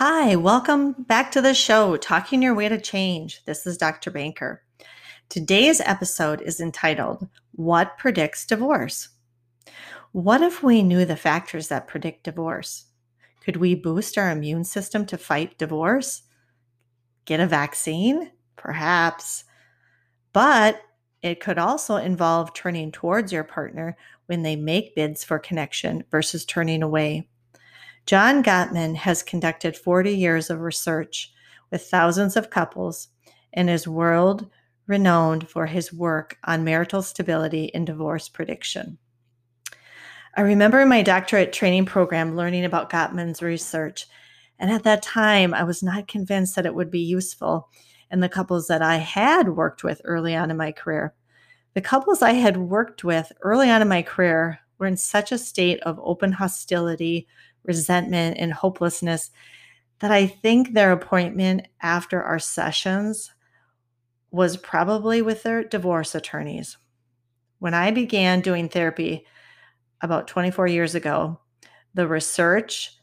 Hi, welcome back to the show, Talking Your Way to Change. This is Dr. Banker. Today's episode is entitled What Predicts Divorce? What if we knew the factors that predict divorce? Could we boost our immune system to fight divorce? Get a vaccine? Perhaps. But it could also involve turning towards your partner when they make bids for connection versus turning away. John Gottman has conducted 40 years of research with thousands of couples and is world renowned for his work on marital stability and divorce prediction. I remember in my doctorate training program learning about Gottman's research, and at that time I was not convinced that it would be useful in the couples that I had worked with early on in my career. The couples I had worked with early on in my career were in such a state of open hostility, resentment, and hopelessness that I think their appointment after our sessions was probably with their divorce attorneys. When I began doing therapy about 24 years ago, the research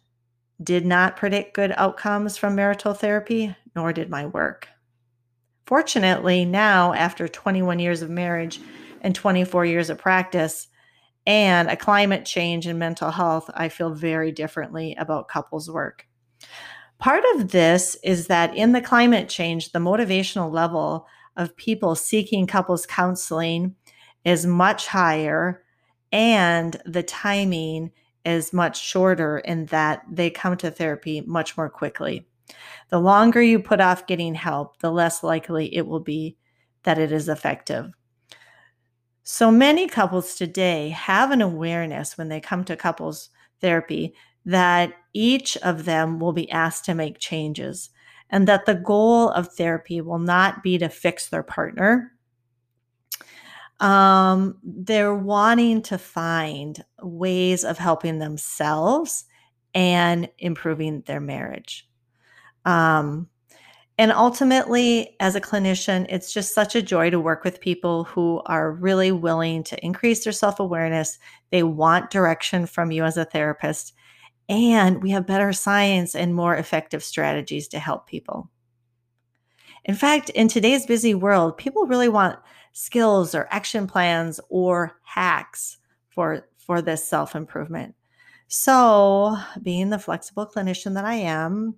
did not predict good outcomes from marital therapy, nor did my work. Fortunately, now, after 21 years of marriage and 24 years of practice, and a climate change in mental health, I feel very differently about couples work. Part of this is that in the climate change, the motivational level of people seeking couples counseling is much higher, and the timing is much shorter in that they come to therapy much more quickly. The longer you put off getting help, the less likely it will be that it is effective. So many couples today have an awareness when they come to couples therapy that each of them will be asked to make changes and that the goal of therapy will not be to fix their partner. Um, they're wanting to find ways of helping themselves and improving their marriage. Um, and ultimately, as a clinician, it's just such a joy to work with people who are really willing to increase their self awareness. They want direction from you as a therapist. And we have better science and more effective strategies to help people. In fact, in today's busy world, people really want skills or action plans or hacks for, for this self improvement. So, being the flexible clinician that I am,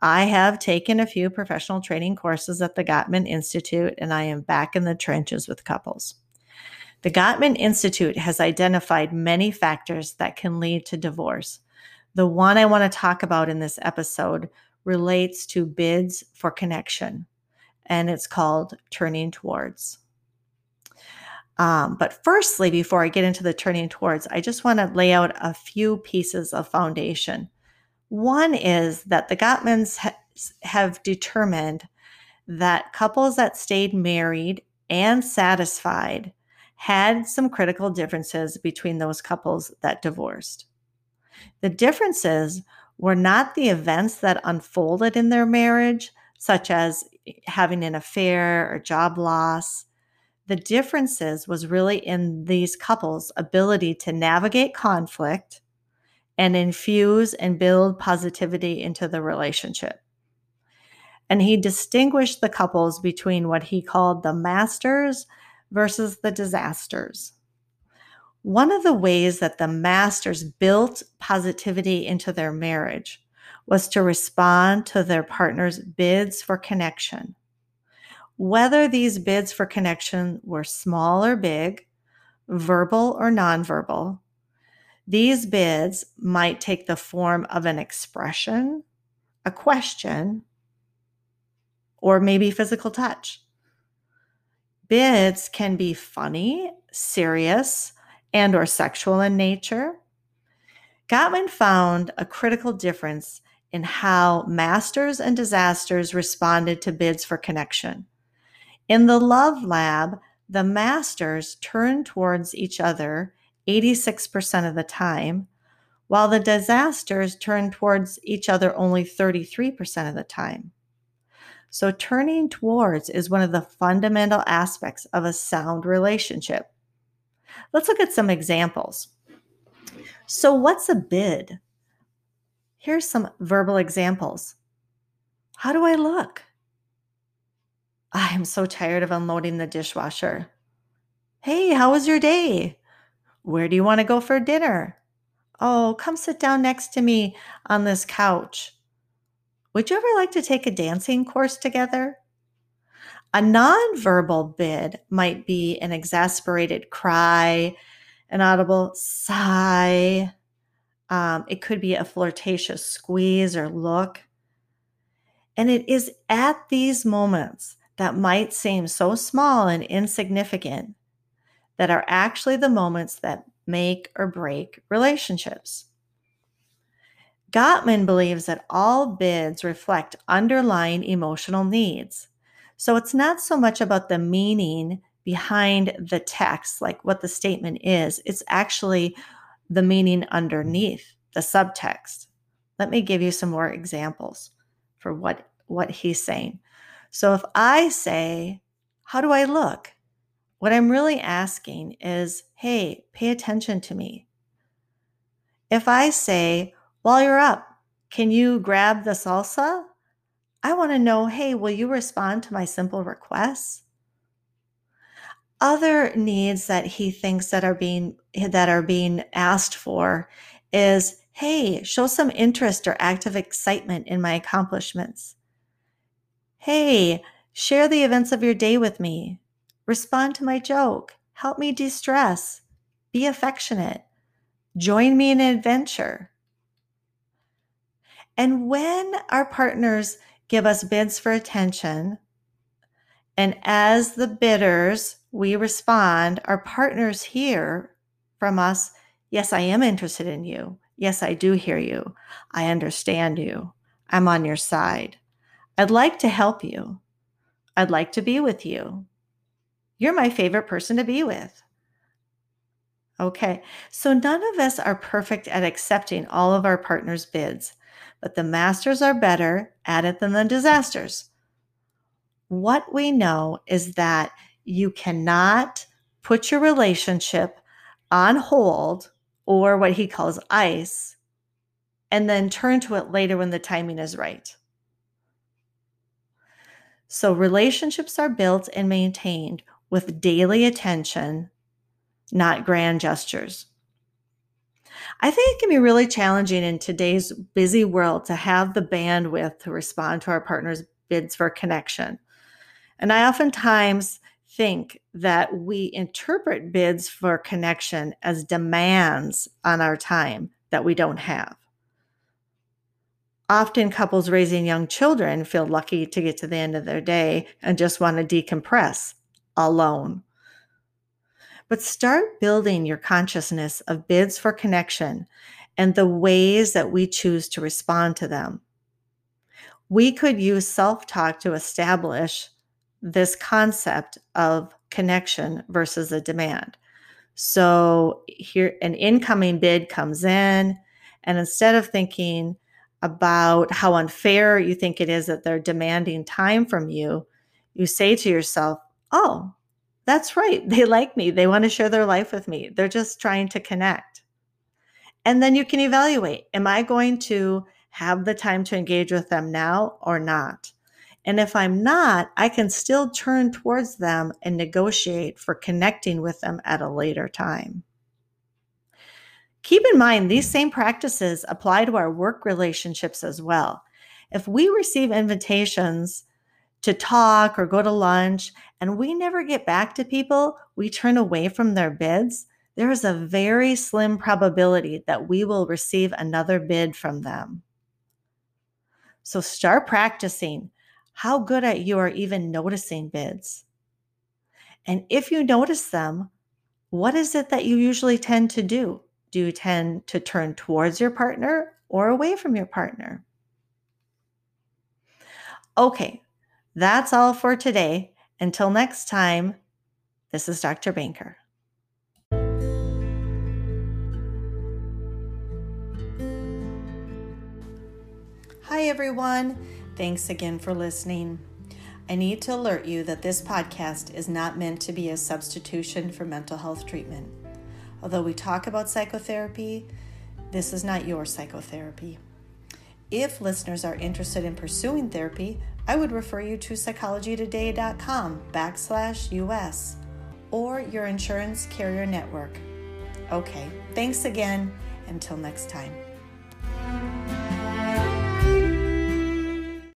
I have taken a few professional training courses at the Gottman Institute, and I am back in the trenches with couples. The Gottman Institute has identified many factors that can lead to divorce. The one I want to talk about in this episode relates to bids for connection, and it's called Turning Towards. Um, but firstly, before I get into the turning towards, I just want to lay out a few pieces of foundation one is that the Gottmans ha- have determined that couples that stayed married and satisfied had some critical differences between those couples that divorced. The differences were not the events that unfolded in their marriage, such as having an affair or job loss. The differences was really in these couples' ability to navigate conflict and infuse and build positivity into the relationship. And he distinguished the couples between what he called the masters versus the disasters. One of the ways that the masters built positivity into their marriage was to respond to their partner's bids for connection. Whether these bids for connection were small or big, verbal or nonverbal, these bids might take the form of an expression, a question, or maybe physical touch. Bids can be funny, serious, and or sexual in nature. Gottman found a critical difference in how masters and disasters responded to bids for connection. In the love lab, the masters turned towards each other 86% of the time, while the disasters turn towards each other only 33% of the time. So, turning towards is one of the fundamental aspects of a sound relationship. Let's look at some examples. So, what's a bid? Here's some verbal examples. How do I look? I am so tired of unloading the dishwasher. Hey, how was your day? Where do you want to go for dinner? Oh, come sit down next to me on this couch. Would you ever like to take a dancing course together? A nonverbal bid might be an exasperated cry, an audible sigh. Um, it could be a flirtatious squeeze or look. And it is at these moments that might seem so small and insignificant that are actually the moments that make or break relationships. Gottman believes that all bids reflect underlying emotional needs. So it's not so much about the meaning behind the text, like what the statement is, it's actually the meaning underneath the subtext. Let me give you some more examples for what, what he's saying. So if I say, How do I look? What I'm really asking is, Hey, pay attention to me. If I say, While you're up, can you grab the salsa? I want to know, Hey, will you respond to my simple requests? Other needs that he thinks that are being that are being asked for is hey show some interest or active excitement in my accomplishments Hey, share the events of your day with me. Respond to my joke. Help me de stress. Be affectionate. Join me in an adventure. And when our partners give us bids for attention, and as the bidders, we respond, our partners hear from us, Yes, I am interested in you. Yes, I do hear you. I understand you. I'm on your side. I'd like to help you. I'd like to be with you. You're my favorite person to be with. Okay, so none of us are perfect at accepting all of our partner's bids, but the masters are better at it than the disasters. What we know is that you cannot put your relationship on hold or what he calls ice and then turn to it later when the timing is right. So relationships are built and maintained with daily attention, not grand gestures. I think it can be really challenging in today's busy world to have the bandwidth to respond to our partner's bids for connection. And I oftentimes think that we interpret bids for connection as demands on our time that we don't have. Often, couples raising young children feel lucky to get to the end of their day and just want to decompress alone. But start building your consciousness of bids for connection and the ways that we choose to respond to them. We could use self talk to establish this concept of connection versus a demand. So, here an incoming bid comes in, and instead of thinking, about how unfair you think it is that they're demanding time from you, you say to yourself, Oh, that's right. They like me. They want to share their life with me. They're just trying to connect. And then you can evaluate Am I going to have the time to engage with them now or not? And if I'm not, I can still turn towards them and negotiate for connecting with them at a later time. Keep in mind, these mm. same practices apply to our work relationships as well. If we receive invitations to talk or go to lunch and we never get back to people, we turn away from their bids, there is a very slim probability that we will receive another bid from them. So start practicing how good at you are even noticing bids. And if you notice them, what is it that you usually tend to do? Do you tend to turn towards your partner or away from your partner? Okay, that's all for today. Until next time, this is Dr. Banker. Hi, everyone. Thanks again for listening. I need to alert you that this podcast is not meant to be a substitution for mental health treatment. Although we talk about psychotherapy, this is not your psychotherapy. If listeners are interested in pursuing therapy, I would refer you to psychologytoday.com backslash US or your insurance carrier network. Okay, thanks again. Until next time.